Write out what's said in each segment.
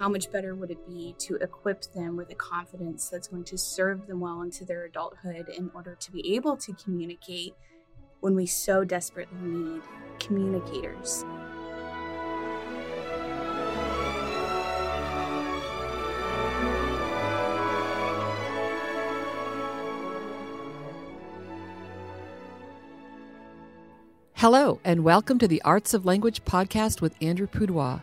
how much better would it be to equip them with a confidence that's going to serve them well into their adulthood in order to be able to communicate when we so desperately need communicators? Hello, and welcome to the Arts of Language podcast with Andrew Pudewa,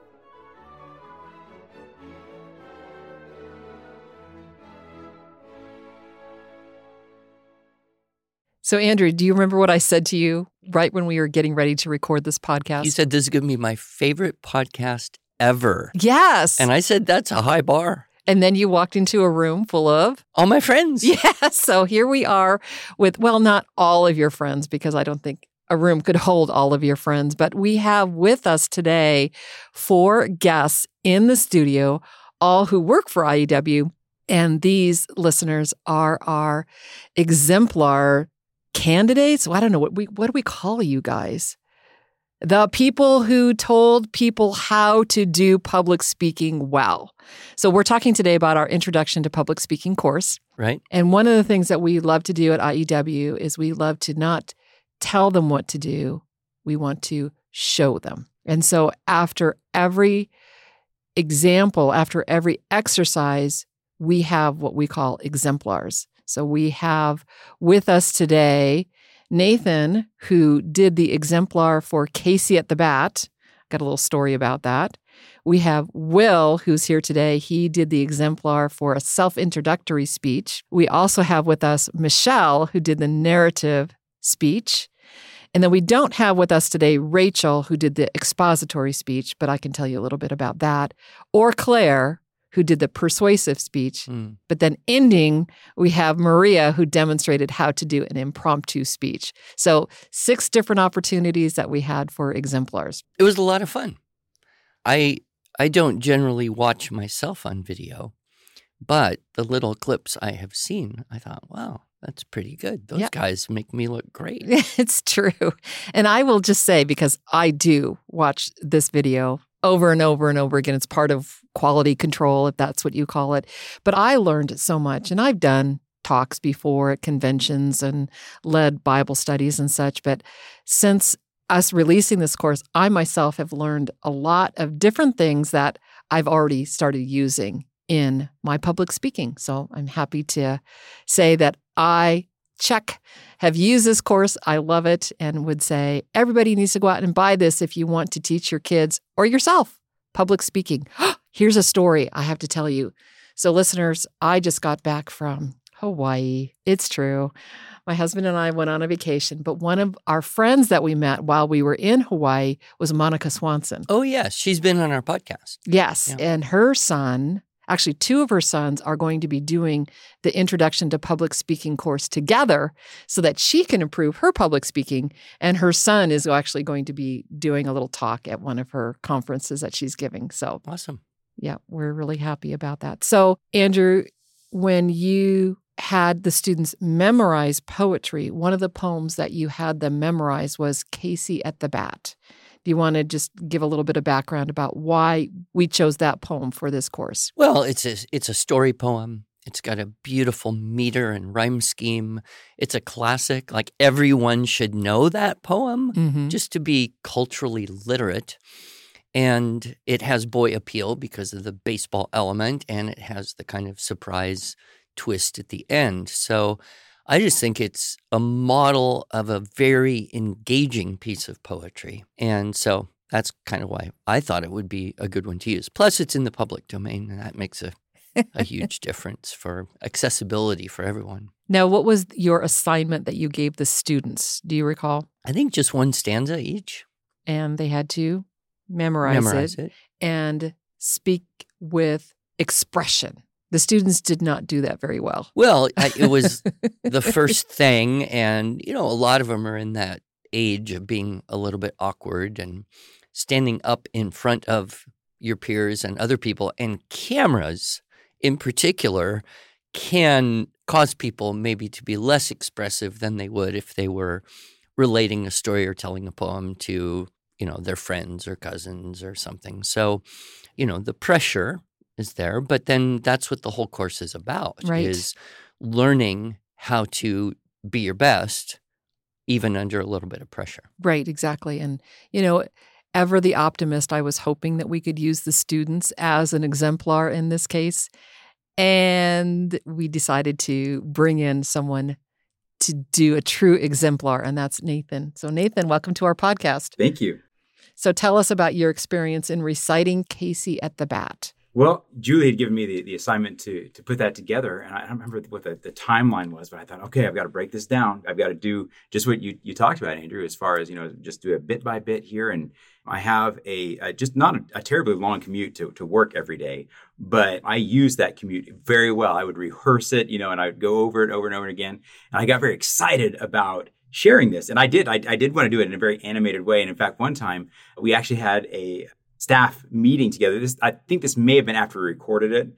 So, Andrew, do you remember what I said to you right when we were getting ready to record this podcast? You said this is going to be my favorite podcast ever. yes. And I said, that's a high bar. And then you walked into a room full of. All my friends. Yes. So here we are with, well, not all of your friends, because I don't think a room could hold all of your friends, but we have with us today four guests in the studio, all who work for IEW. And these listeners are our exemplar candidates. Well, I don't know what we what do we call you guys? The people who told people how to do public speaking well. So we're talking today about our introduction to public speaking course. Right. And one of the things that we love to do at IEW is we love to not tell them what to do. We want to show them. And so after every example, after every exercise, we have what we call exemplars. So we have with us today Nathan, who did the exemplar for Casey at the Bat. Got a little story about that. We have Will, who's here today. He did the exemplar for a self introductory speech. We also have with us Michelle, who did the narrative speech. And then we don't have with us today Rachel, who did the expository speech, but I can tell you a little bit about that, or Claire, who did the persuasive speech. Mm. But then ending, we have Maria, who demonstrated how to do an impromptu speech. So, six different opportunities that we had for exemplars. It was a lot of fun. I I don't generally watch myself on video, but the little clips I have seen, I thought, wow, that's pretty good. Those Yeah. guys make me look great. it's true. And I will just say, because I do watch this video over and over and over again, it's part of quality control, if that's what you call it. But I learned so much, and I've done talks before at conventions and led Bible studies and such. But since us releasing this course, I myself have learned a lot of different things that I've already started using in my public speaking. So I'm happy to say that I check have used this course. I love it and would say everybody needs to go out and buy this if you want to teach your kids or yourself public speaking. Here's a story I have to tell you. So, listeners, I just got back from Hawaii. It's true. My husband and I went on a vacation, but one of our friends that we met while we were in Hawaii was Monica Swanson. Oh yes, she's been on our podcast. Yes. Yeah. And her son, actually, two of her sons are going to be doing the Introduction to Public Speaking course together so that she can improve her public speaking. And her son is actually going to be doing a little talk at one of her conferences that she's giving. So, Awesome. yeah, we're really happy about that. So, Andrew, when you had the students memorize poetry, one of the poems that you had them memorize was Casey at the Bat. Do you want to just give a little bit of background about why we chose that poem for this course? Well, it's a it's a story poem. It's got a beautiful meter and rhyme scheme. It's a classic. Like everyone should know that poem Mm-hmm. just to be culturally literate. And it has boy appeal because of the baseball element and it has the kind of surprise twist at the end. So I just think it's a model of a very engaging piece of poetry. And so that's kind of why I thought it would be a good one to use. Plus, it's in the public domain, and that makes a, a huge difference for accessibility for everyone. Now, what was your assignment that you gave the students? Do you recall? I think just one stanza each. And they had to memorize, Memorize it, it. and speak with expression. The students did not do that very well. Well, I, it was the first thing. And, you know, a lot of them are in that age of being a little bit awkward and standing up in front of your peers and other people and cameras in particular can cause people maybe to be less expressive than they would if they were relating a story or telling a poem to you know their friends or cousins or something so you know the pressure is there but then that's what the whole course is about right. is learning how to be your best even under a little bit of pressure right exactly and you know ever the optimist i was hoping that we could use the students as an exemplar in this case and we decided to bring in someone to do a true exemplar, and that's Nathan. So, Nathan, welcome to our podcast. Thank you. So, tell us about your experience in reciting Casey at the Bat. Well, Julie had given me the, the assignment to to put that together, and I don't remember what the, the timeline was, but I thought, okay, I've got to break this down. I've got to do just what you, you talked about, Andrew, as far as you know, just do it bit by bit here. And I have a, a just not a, a, terribly long commute to, to work every day, but I use that commute very well. I would rehearse it, you know, and I would go over it over and over again. And I got very excited about sharing this. And I did, I, I did want to do it in a very animated way. And in fact, one time we actually had a staff meeting together. This I think this may have been after we recorded it.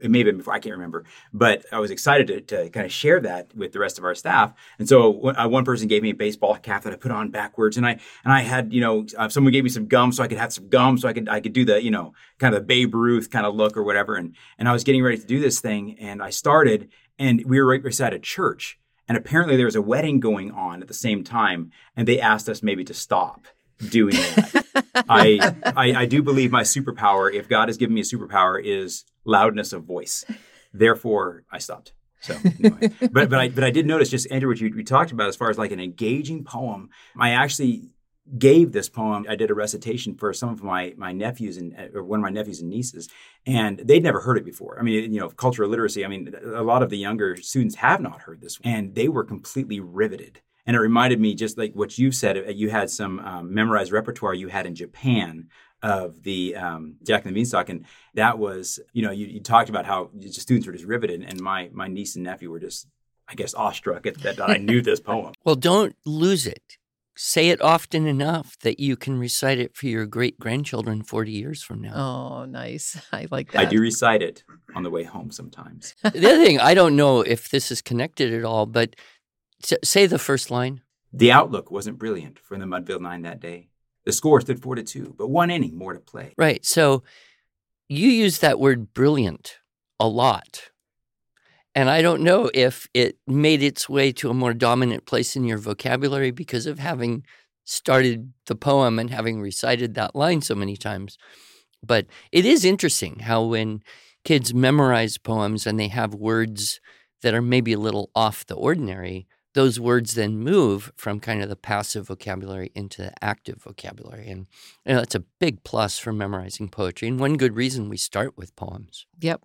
It may have been before, I can't remember. But I was excited to, to kind of share that with the rest of our staff. And so uh, one person gave me a baseball cap that I put on backwards, and I and I had you know uh, someone gave me some gum so I could have some gum so I could I could do the you know kind of the Babe Ruth kind of look or whatever. And and I was getting ready to do this thing, and I started, and we were right beside a church, and apparently there was a wedding going on at the same time, and they asked us maybe to stop doing that. I, I, I do believe my superpower, if God has given me a superpower, is loudness of voice. Therefore, I stopped. So, anyway. but but I but I did notice just Andrew, what you we talked about as far as like an engaging poem. I actually gave this poem. I did a recitation for some of my my nephews and uh, or one of my nephews and nieces, and they'd never heard it before. I mean, you know, cultural literacy. I mean, a lot of the younger students have not heard this, and they were completely riveted. And it reminded me, just like what you said, uh, you had some um, memorized repertoire you had in Japan of the um, Jack and the Beanstalk, and that was, you know, you, you talked about how students were just riveted, and my my niece and nephew were just, I guess, awestruck at that I knew this poem. Well, don't lose it. Say it often enough that you can recite it for your great grandchildren 40 years from now. Oh, nice. I like that. I do recite it on the way home sometimes. the other thing, I don't know if this is connected at all, but say the first line. The outlook wasn't brilliant for the Mudville Nine that day. The score stood four to two, but one inning more to play. Right. So you use that word brilliant a lot. And I don't know if it made its way to a more dominant place in your vocabulary because of having started the poem and having recited that line so many times. But it is interesting how when kids memorize poems and they have words that are maybe a little off the ordinary, those words then move from kind of the passive vocabulary into the active vocabulary. And you know, that's a big plus for memorizing poetry. And one good reason we start with poems. Yep.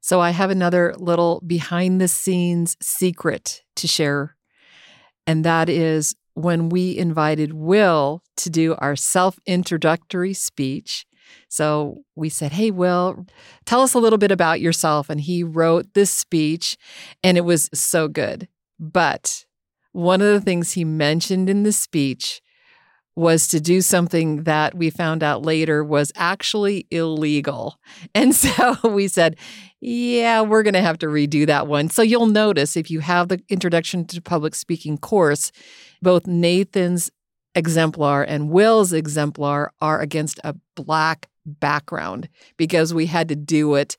So I have another little behind the scenes secret to share. And that is when we invited Will to do our self introductory speech. So we said, Hey, Will, tell us a little bit about yourself. And he wrote this speech, and it was so good. But one of the things he mentioned in the speech was to do something that we found out later was actually illegal. And so we said, yeah, we're going to have to redo that one. So you'll notice if you have the introduction to public speaking course, both Nathan's exemplar and Will's exemplar are against a black background because we had to do it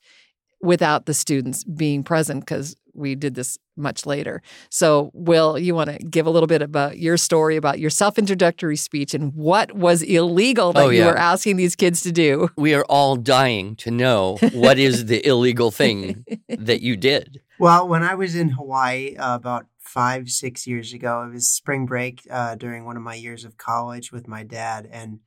without the students being present because we did this much later. So, Will, you want to give a little bit about your story about your self introductory speech and what was illegal that oh, yeah. you were asking these kids to do? We are all dying to know what is the illegal thing that you did. Well, when I was in Hawaii uh, about five, six years ago, it was spring break uh, during one of my years of college with my dad. And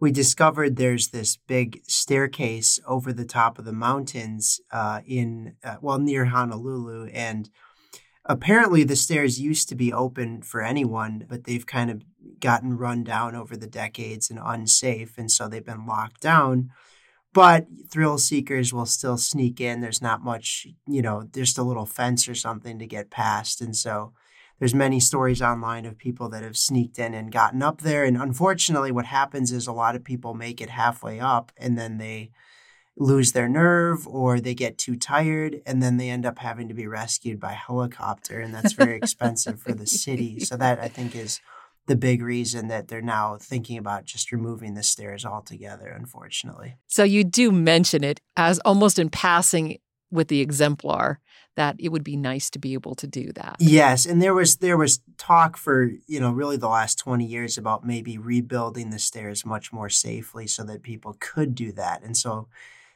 we discovered there's this big staircase over the top of the mountains uh, in uh, well near Honolulu, and apparently the stairs used to be open for anyone, but they've kind of gotten run down over the decades and unsafe, and so they've been locked down. but thrill seekers will still sneak in. There's not much, you know, just a little fence or something to get past. And so there's many stories online of people that have sneaked in and gotten up there. And unfortunately, what happens is a lot of people make it halfway up and then they lose their nerve or they get too tired and then they end up having to be rescued by helicopter. And that's very expensive for the city. So that I think is the big reason that they're now thinking about just removing the stairs altogether, unfortunately. So you do mention it as almost in passing with the exemplar that it would be nice to be able to do that. Yes, and there was there was talk for, you know, really the last 20 years about maybe rebuilding the stairs much more safely so that people could do that. And so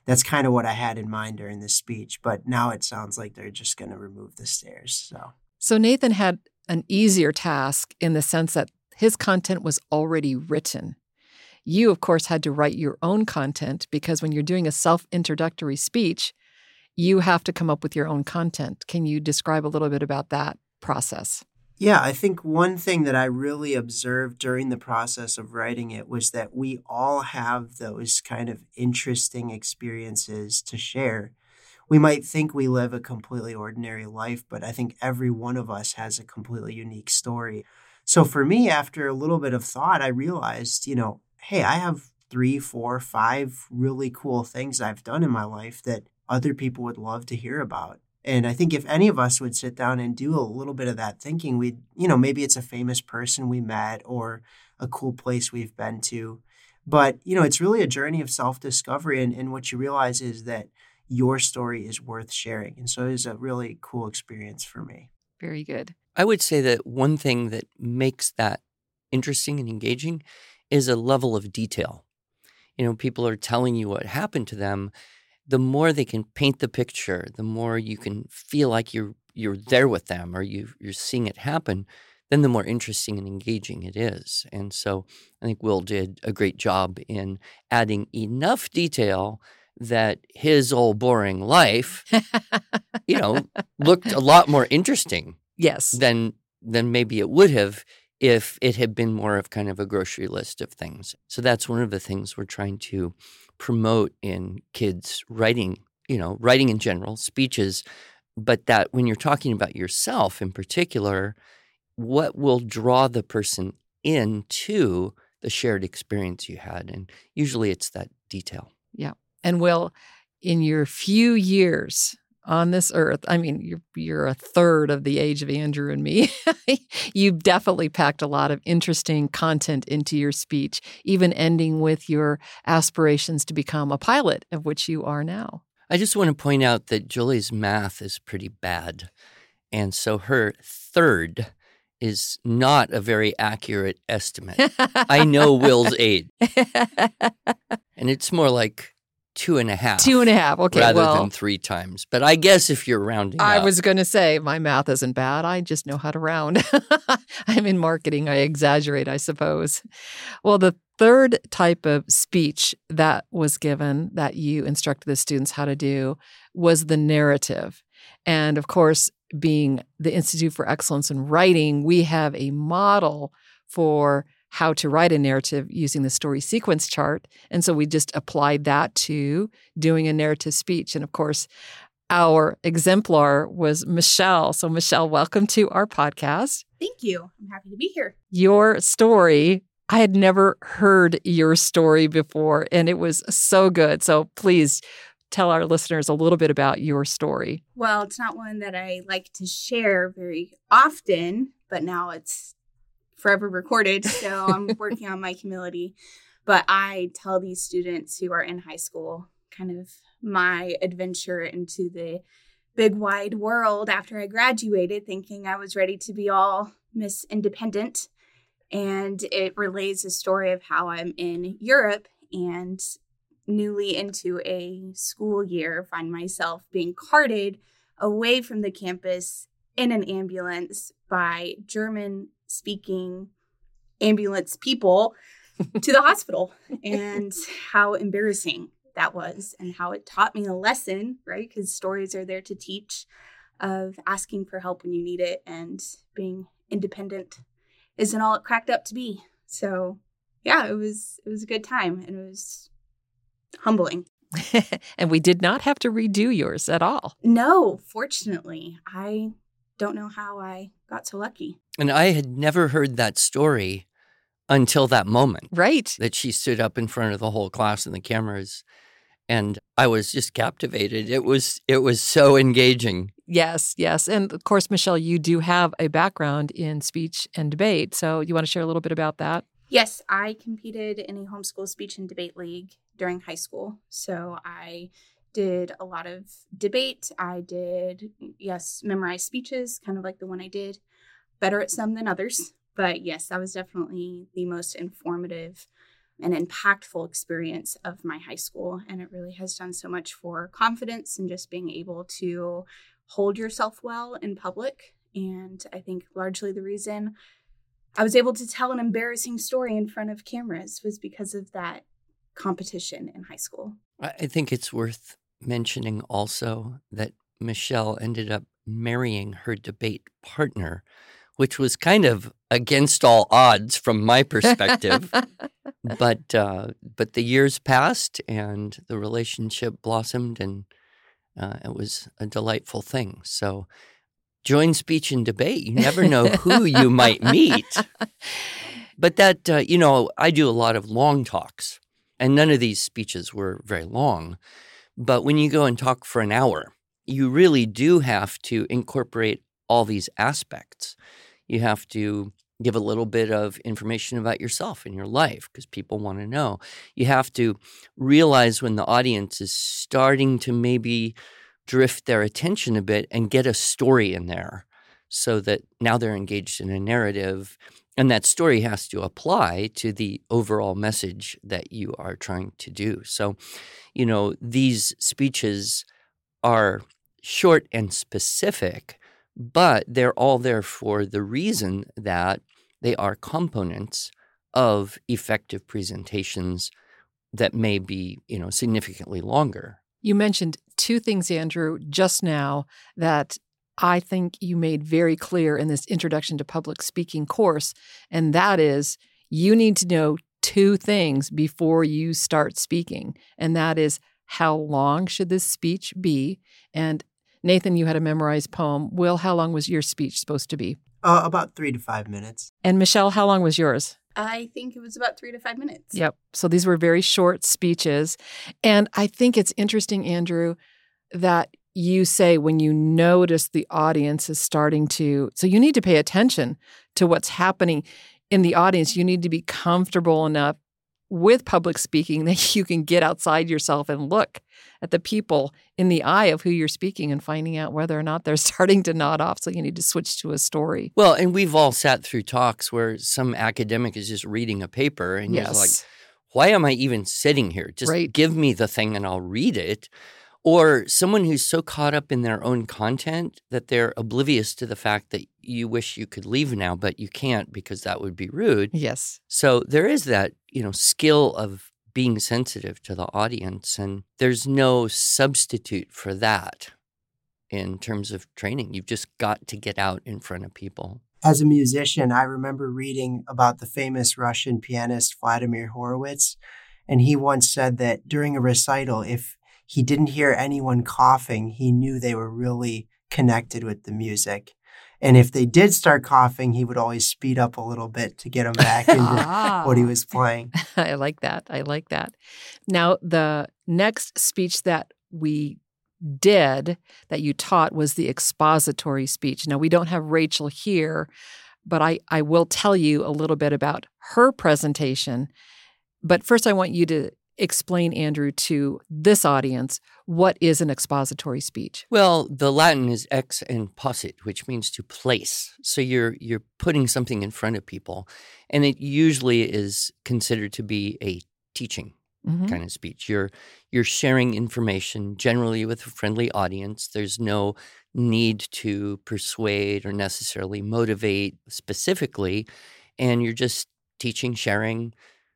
that's kind of what I had in mind during this speech, but now it sounds like they're just going to remove the stairs. So So Nathan had an easier task in the sense that his content was already written. You, of course, had to write your own content because when you're doing a self introductory speech, you have to come up with your own content. Can you describe a little bit about that process? Yeah, I think one thing that I really observed during the process of writing it was that we all have those kind of interesting experiences to share. We might think we live a completely ordinary life, but I think every one of us has a completely unique story. So for me, after a little bit of thought, I realized, you know, hey, I have three, four, five really cool things I've done in my life that other people would love to hear about. And I think if any of us would sit down and do a little bit of that thinking, we'd, you know, maybe it's a famous person we met or a cool place we've been to. But, you know, it's really a journey of self discovery. And, and what you realize is that your story is worth sharing. And so it was a really cool experience for me. Very good. I would say that one thing that makes that interesting and engaging is a level of detail. You know, people are telling you what happened to them, the more they can paint the picture, the more you can feel like you're you're there with them or you you're seeing it happen, then the more interesting and engaging it is. And so I think Will did a great job in adding enough detail that his old boring life, you know, looked a lot more interesting Yes. than than maybe it would have if it had been more of kind of a grocery list of things. So that's one of the things we're trying to promote in kids writing, you know, writing in general, speeches, but that when you're talking about yourself in particular, what will draw the person into the shared experience you had and usually it's that detail. Yeah. And Will, in your few years on this earth, I mean, you're you're a third of the age of Andrew and me. You've definitely packed a lot of interesting content into your speech, even ending with your aspirations to become a pilot, of which you are now. I just want to point out that Julie's math is pretty bad. And so her third is not a very accurate estimate. I know Will's age, and it's more like two and a half. Two and a half. Okay, rather well, than three times. But I guess if you're rounding I up, was going to say my math isn't bad. I just know how to round. I'm in marketing. I exaggerate, I suppose. Well, the third type of speech that was given that you instructed the students how to do was the narrative. And of course, being the Institute for Excellence in Writing, we have a model for how to write a narrative using the story sequence chart. And so we just applied that to doing a narrative speech. And of course, our exemplar was Michelle. So, Michelle, welcome to our podcast. Thank you. I'm happy to be here. Your story, I had never heard your story before, and it was so good. So, please tell our listeners a little bit about your story. Well, it's not one that I like to share very often, but now it's forever recorded. So I'm working on my humility. But I tell these students who are in high school kind of my adventure into the big wide world after I graduated, thinking I was ready to be all Miss Independent. And it relays a story of how I'm in Europe and newly into a school year, find myself being carted away from the campus in an ambulance by German speaking ambulance people to the hospital and how embarrassing that was and how it taught me a lesson, right? Because stories are there to teach of asking for help when you need it and being independent isn't all it cracked up to be. So, yeah, it was it was a good time and it was humbling. and we did not have to redo yours at all. No, fortunately, I don't know how I got so lucky. And I had never heard that story until that moment Right. that she stood up in front of the whole class and the cameras and I was just captivated. It was it was so engaging. Yes, yes. And of course, Michelle, you do have a background in speech and debate. So you want to share a little bit about that? Yes, I competed in a homeschool speech and debate league during high school. So I did a lot of debate. I did, mm, yes, memorize speeches, kind of like the one I did. Better at some than others. But yes, that was definitely the most informative and impactful experience of my high school. And it really has done so much for confidence and just being able to hold yourself well in public. And I think largely the reason I was able to tell an embarrassing story in front of cameras was because of that competition in high school. I I think it's worth mentioning also that Michelle ended up marrying her debate partner, which was kind of against all odds from my perspective. but uh, but the years passed and the relationship blossomed, and uh, it was a delightful thing. So join speech and debate. You never know who you might meet. But that uh, you know, I do a lot of long talks, and none of these speeches were very long. But when you go and talk for an hour, you really do have to incorporate all these aspects. You have to give a little bit of information about yourself and your life because people want to know. You have to realize when the audience is starting to maybe drift their attention a bit and get a story in there so that now they're engaged in a narrative and that story has to apply to the overall message that you are trying to do. So, you know, these speeches are short and specific, but they're all there for the reason that they are components of effective presentations that may be, you know, significantly longer. You mentioned two things, Andrew, just now that I think you made very clear in this introduction to public speaking course. And that is you need to know two things before you start speaking. And that is how long should this speech be? And Nathan, you had a memorized poem. Will, how long was your speech supposed to be? Uh, about three to five minutes. And Michelle, how long was yours? I think it was about three to five minutes. Yep. So these were very short speeches. And I think it's interesting, Andrew, that you say when you notice the audience is starting to, so you need to pay attention to what's happening in the audience. You need to be comfortable enough with public speaking that you can get outside yourself and look at the people in the eye of who you're speaking and finding out whether or not they're starting to nod off. So you need to switch to a story. Well, and we've all sat through talks where some academic is just reading a paper and you're Yes. like, why am I even sitting here? Just Right. give me the thing and I'll read it. Or someone who's so caught up in their own content that they're oblivious to the fact that you wish you could leave now, but you can't because that would be rude. yes. So there is that, you know, skill of being sensitive to the audience. And there's no substitute for that in terms of training. You've just got to get out in front of people. As a musician, I remember reading about the famous Russian pianist Vladimir Horowitz, and he once said that during a recital, if he didn't hear anyone coughing, he knew they were really connected with the music. And if they did start coughing, he would always speed up a little bit to get them back into Ah. what he was playing. I like that. I like that. Now, the next speech that we did that you taught was the expository speech. Now, we don't have Rachel here, but I, I will tell you a little bit about her presentation. But first, I want you to explain, Andrew, to this audience what is an expository speech. Well, the Latin is ex and posit, which means to place. So you're you're putting something in front of people, and it usually is considered to be a teaching Mhm. kind of speech. You're you're sharing information generally with a friendly audience. There's no need to persuade or necessarily motivate specifically, and you're just teaching, sharing,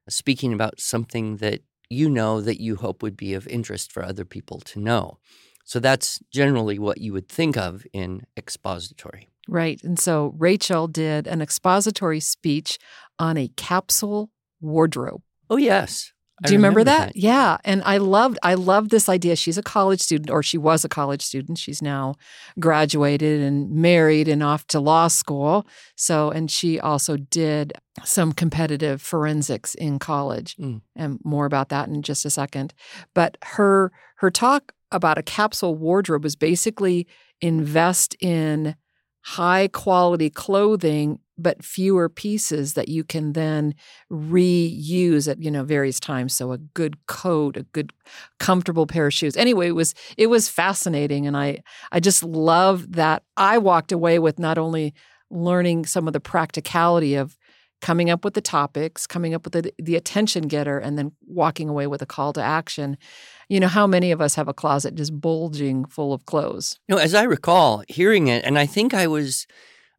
speaking about something that you know that you hope would be of interest for other people to know. So that's generally what you would think of in expository. Right. And so Rachel did an expository speech on a capsule wardrobe. Oh yes. Do you remember, that? Yeah. And I loved I loved this idea. She's a college student or she was a college student. She's now graduated and married and off to law school. So and she also did some competitive forensics in college. Mm. And more about that in just a second. But her her talk about a capsule wardrobe was basically invest in high quality clothing but fewer pieces that you can then reuse at you know various times. So a good coat a good comfortable pair of shoes. Anyway it was it was fascinating and i i just love that i walked away with not only learning some of the practicality of coming up with the topics coming up with the, the attention getter and then walking away with a call to action. You know how many of us have a closet just bulging full of clothes? You know, as I recall hearing it, and I think I was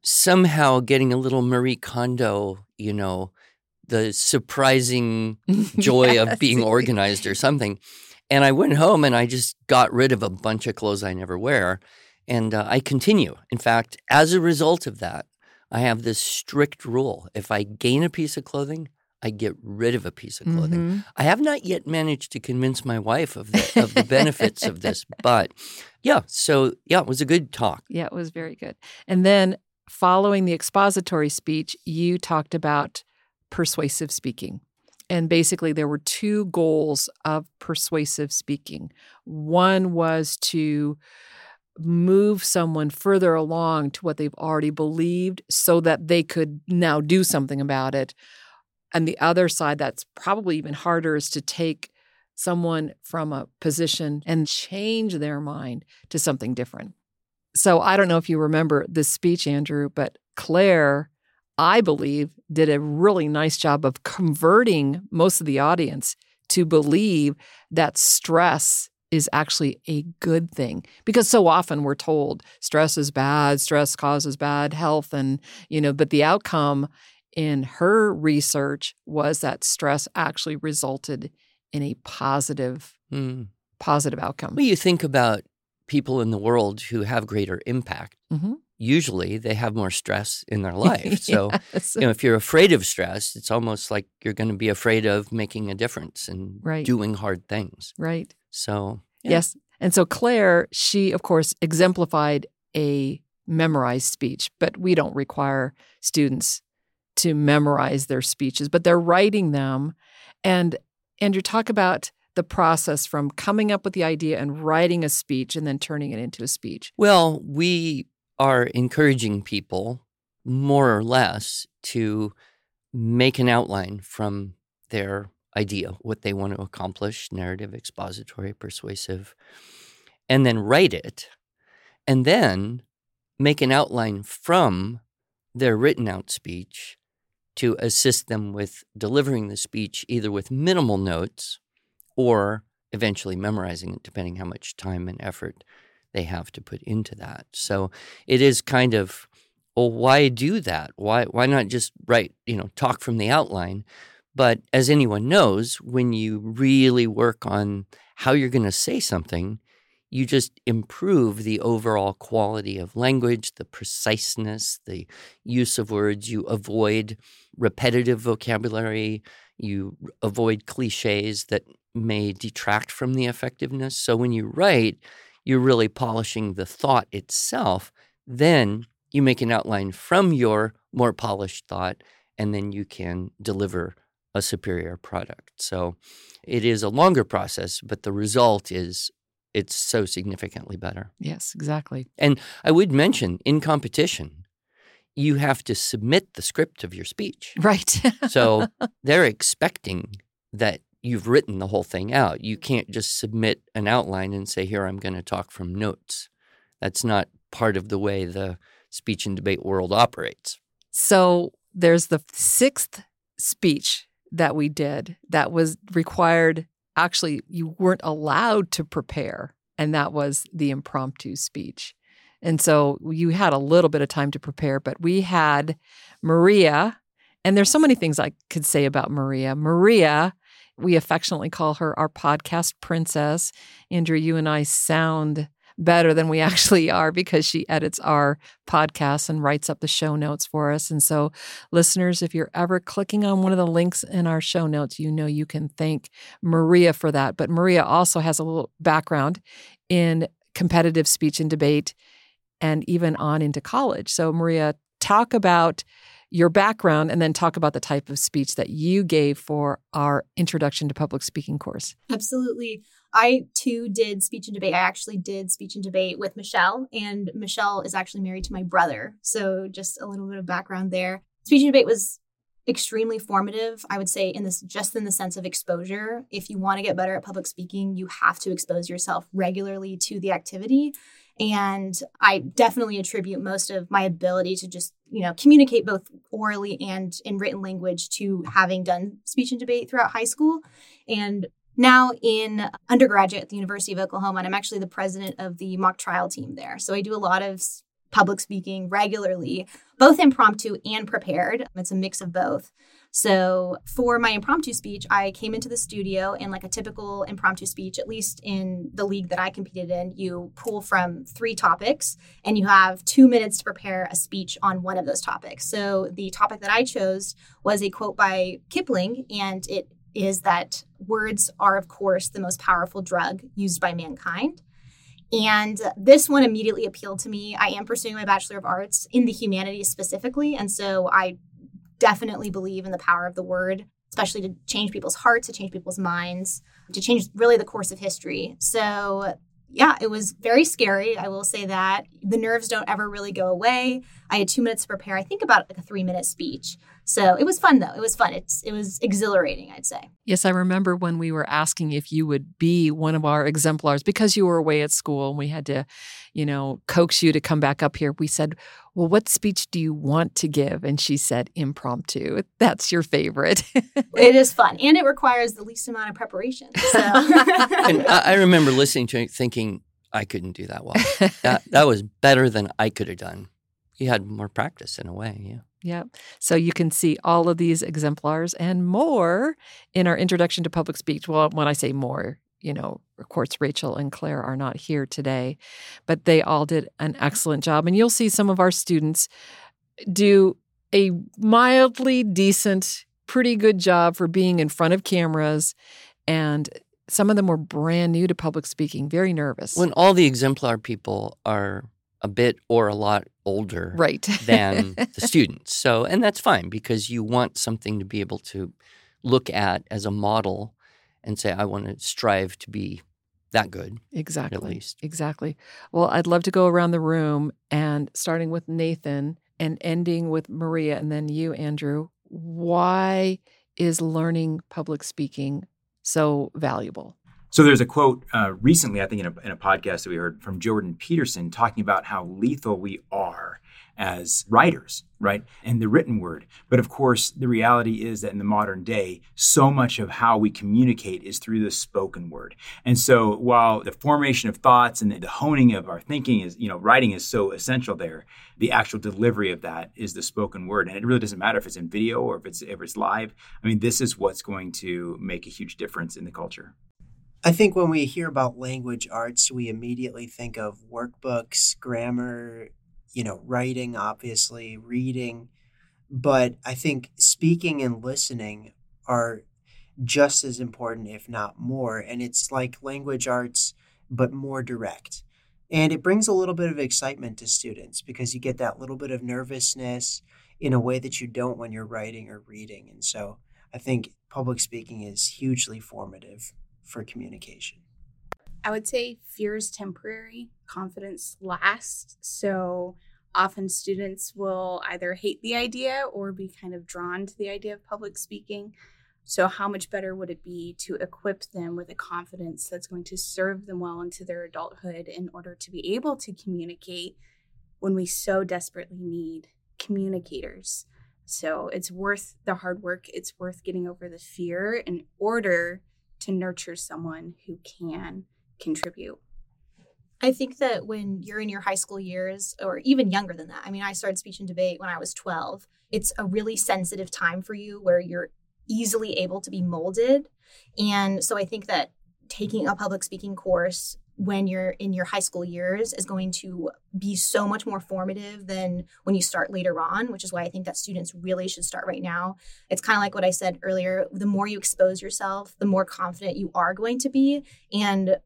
somehow getting a little Marie Kondo, you know, the surprising joy Yes. of being organized or something. And I went home and I just got rid of a bunch of clothes I never wear. And uh, I continue. In fact, as a result of that, I have this strict rule. If I gain a piece of clothing, I get rid of a piece of clothing. Mhm. I have not yet managed to convince my wife of the, of the benefits of this, but yeah. So yeah, it was a good talk. Yeah, it was very good. And then following the expository speech, you talked about persuasive speaking. And basically, there were two goals of persuasive speaking. One was to move someone further along to what they've already believed so that they could now do something about it. And the other side, that's probably even harder, is to take someone from a position and change their mind to something different. So I don't know if you remember this speech, Andrew, but Claire, I believe, did a really nice job of converting most of the audience to believe that stress is actually a good thing because so often we're told stress is bad stress causes bad health and you know but the outcome in her research was that stress actually resulted in a positive Hmm. positive outcome Well, you think about people in the world who have greater impact. Mhm. Usually, they have more stress in their life. So, Yes. you know, if you're afraid of stress, it's almost like you're going to be afraid of making a difference and Right. doing hard things. right So, yeah. Yes. And so Claire, she, of course, exemplified a memorized speech, but we don't require students to memorize their speeches, but they're writing them. And Andrew, talk about the process from coming up with the idea and writing a speech and then turning it into a speech. Well, we are encouraging people more or less to make an outline from their idea, what they want to accomplish narrative, expository, persuasive, and then write it, and then make an outline from their written out speech to assist them with delivering the speech either with minimal notes or eventually memorizing it, depending how much time and effort they have to put into that. So it is kind of, well, why do that? Why why not just write, you know, talk from the outline? But as anyone knows, when you really work on how you're going to say something, you just improve the overall quality of language, the preciseness, the use of words. You avoid repetitive vocabulary. You avoid cliches that may detract from the effectiveness. So when you write, you're really polishing the thought itself. Then you make an outline from your more polished thought, and then you can deliver a superior product. So it is a longer process, but the result is it's so significantly better. Yes, exactly. And I would mention in competition, you have to submit the script of your speech. Right. So they're expecting that you've written the whole thing out. You can't just submit an outline and say, Here, I'm going to talk from notes. That's not part of the way the speech and debate world operates. So there's the sixth speech that we did that was required. Actually, you weren't allowed to prepare, and that was the impromptu speech. And so you had a little bit of time to prepare, but we had Maria, and there's so many things I could say about Maria. Maria, we affectionately call her our podcast princess. Andrew, you and I sound better than we actually are because she edits our podcasts and writes up the show notes for us. And so, listeners, if you're ever clicking on one of the links in our show notes, you know you can thank Maria for that. But Maria also has a little background in competitive speech and debate and even on into college. So, Maria, talk about your background and then talk about the type of speech that you gave for our introduction to public speaking course. Absolutely. I too did speech and debate. I actually did speech and debate with Michelle, and Michelle is actually married to my brother. So, just a little bit of background there. Speech and debate was extremely formative i would say in this just in the sense of exposure if you want to get better at public speaking you have to expose yourself regularly to the activity and I definitely attribute most of my ability to just, you know, communicate both orally and in written language to having done speech and debate throughout high school. And now in undergraduate at the University of Oklahoma, and I'm actually the president of the mock trial team there. So I do a lot of public speaking regularly, both impromptu and prepared. It's a mix of both. So for my impromptu speech, I came into the studio and like a typical impromptu speech, at least in the league that I competed in, you pull from three topics and you have two minutes to prepare a speech on one of those topics. So the topic that I chose was a quote by Kipling, and it is that words are, of course, the most powerful drug used by mankind. And this one immediately appealed to me. I am pursuing my Bachelor of Arts in the humanities specifically. And so I definitely believe in the power of the word, especially to change people's hearts, to change people's minds, to change really the course of history. So, yeah, it was very scary. I will say that. The nerves don't ever really go away. I had two minutes to prepare, I think about like a three minute speech. So it was fun though. It was fun. It's it was exhilarating, I'd say. Yes, I remember when we were asking if you would be one of our exemplars because you were away at school and we had to, you know, coax you to come back up here. We said, "Well, what speech do you want to give?" And she said, "Impromptu." That's your favorite. it is fun and it requires the least amount of preparation. So. and I, I remember listening to it thinking I couldn't do that well. that that was better than I could have done. You had more practice in a way, yeah. Yep. So you can see all of these exemplars and more in our introduction to public speech. Well, when I say more, you know, of course, Rachel and Claire are not here today, but they all did an mm-hmm. excellent job. And you'll see some of our students do a mildly decent, pretty good job for being in front of cameras. And some of them were brand new to public speaking, very nervous. When all the exemplar people are a bit or a lot older right. than the students. So, and that's fine because you want something to be able to look at as a model and say, I want to strive to be that good. Exactly. At least. Exactly. Well, I'd love to go around the room and starting with Nathan and ending with Maria and then you, Andrew. Why is learning public speaking so valuable? So there's a quote uh, recently, I think, in a, in a podcast that we heard from Jordan Peterson talking about how lethal we are as writers, right? And the written word. But of course, the reality is that in the modern day, so much of how we communicate is through the spoken word. And so while the formation of thoughts and the honing of our thinking is, you know, writing is so essential there, the actual delivery of that is the spoken word. And it really doesn't matter if it's in video or if it's if it's live. I mean, this is what's going to make a huge difference in the culture. I think when we hear about language arts, we immediately think of workbooks, grammar, you know, writing, obviously, reading. But I think speaking and listening are just as important, if not more. And it's like language arts, but more direct. And it brings a little bit of excitement to students because you get that little bit of nervousness in a way that you don't when you're writing or reading. And so I think public speaking is hugely formative for communication? I would say fear is temporary, confidence lasts. So often students will either hate the idea or be kind of drawn to the idea of public speaking. So, how much better would it be to equip them with a confidence that's going to serve them well into their adulthood in order to be able to communicate when we so desperately need communicators? So, it's worth the hard work, it's worth getting over the fear in order to nurture someone who can contribute. I think that when you're in your high school years, or even younger than that, I mean, I started speech and debate when I was 12. It's a really sensitive time for you where you're easily able to be molded. And so I think that taking a public speaking course when you're in your high school years is going to be so much more formative than when you start later on, which is why I think that students really should start right now. It's kind of like what I said earlier the more you expose yourself, the more confident you are going to be. And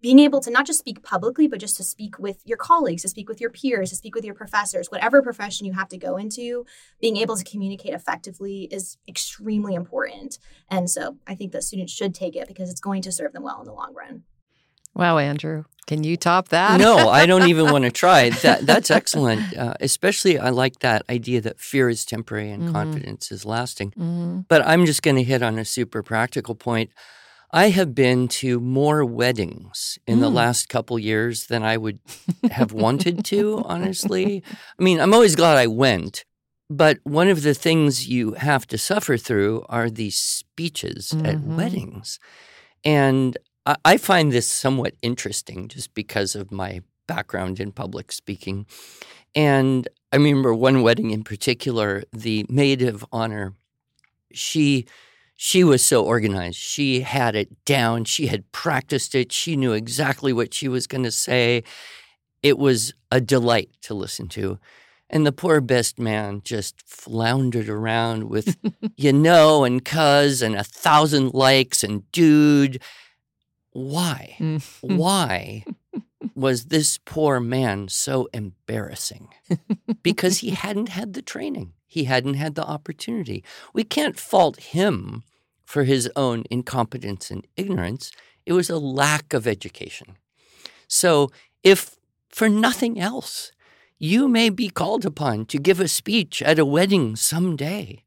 being able to not just speak publicly, but just to speak with your colleagues, to speak with your peers, to speak with your professors, whatever profession you have to go into, being able to communicate effectively is extremely important. And so I think that students should take it because it's going to serve them well in the long run. Wow, Andrew, can you top that? no, I don't even want to try. That that's excellent. Uh, especially, I like that idea that fear is temporary and Mhm. confidence is lasting. hmm But I'm just going to hit on a super practical point. I have been to more weddings in the Mm. last couple years than I would have wanted to, honestly. I mean, I'm always glad I went. But one of the things you have to suffer through are these speeches at Mhm. weddings. And I, I find this somewhat interesting just because of my background in public speaking. And I remember one wedding in particular, the maid of honor, she she was so organized. She had it down. She had practiced it. She knew exactly what she was going to say. It was a delight to listen to. And the poor best man just floundered around with, you know, and cuz and a thousand likes and dude. Why? Mm-hmm. Why was this poor man so embarrassing? Because he hadn't had the training, he hadn't had the opportunity. We can't fault him for his own incompetence and ignorance. It was a lack of education. So, if for nothing else, you may be called upon to give a speech at a wedding someday,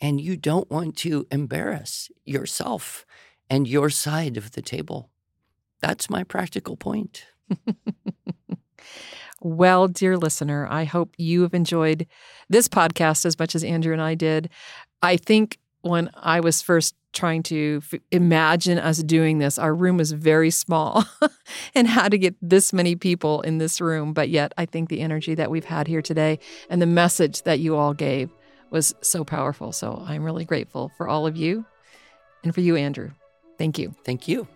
and you don't want to embarrass yourself and your side of the table. That's my practical point. Well, dear listener, I hope you have enjoyed this podcast as much as Andrew and I did. I think when I was first trying to f- imagine us doing this, our room was very small and how to get this many people in this room. But yet, I think the energy that we've had here today and the message that you all gave was so powerful. So I'm really grateful for all of you and for you, Andrew. Thank you. Thank you.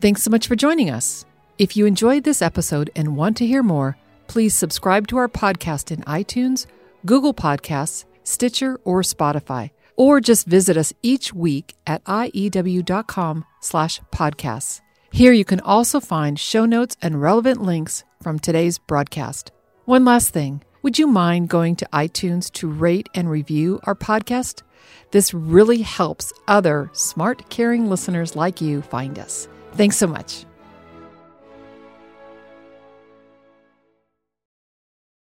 Thanks so much for joining us. If you enjoyed this episode and want to hear more, please subscribe to our podcast in iTunes, Google Podcasts, Stitcher, or Spotify, or just visit us each week at iew.com slash podcasts. Here you can also find show notes and relevant links from today's broadcast. One last thing. Would you mind going to iTunes to rate and review our podcast? This really helps other smart, caring listeners like you find us. Thanks so much.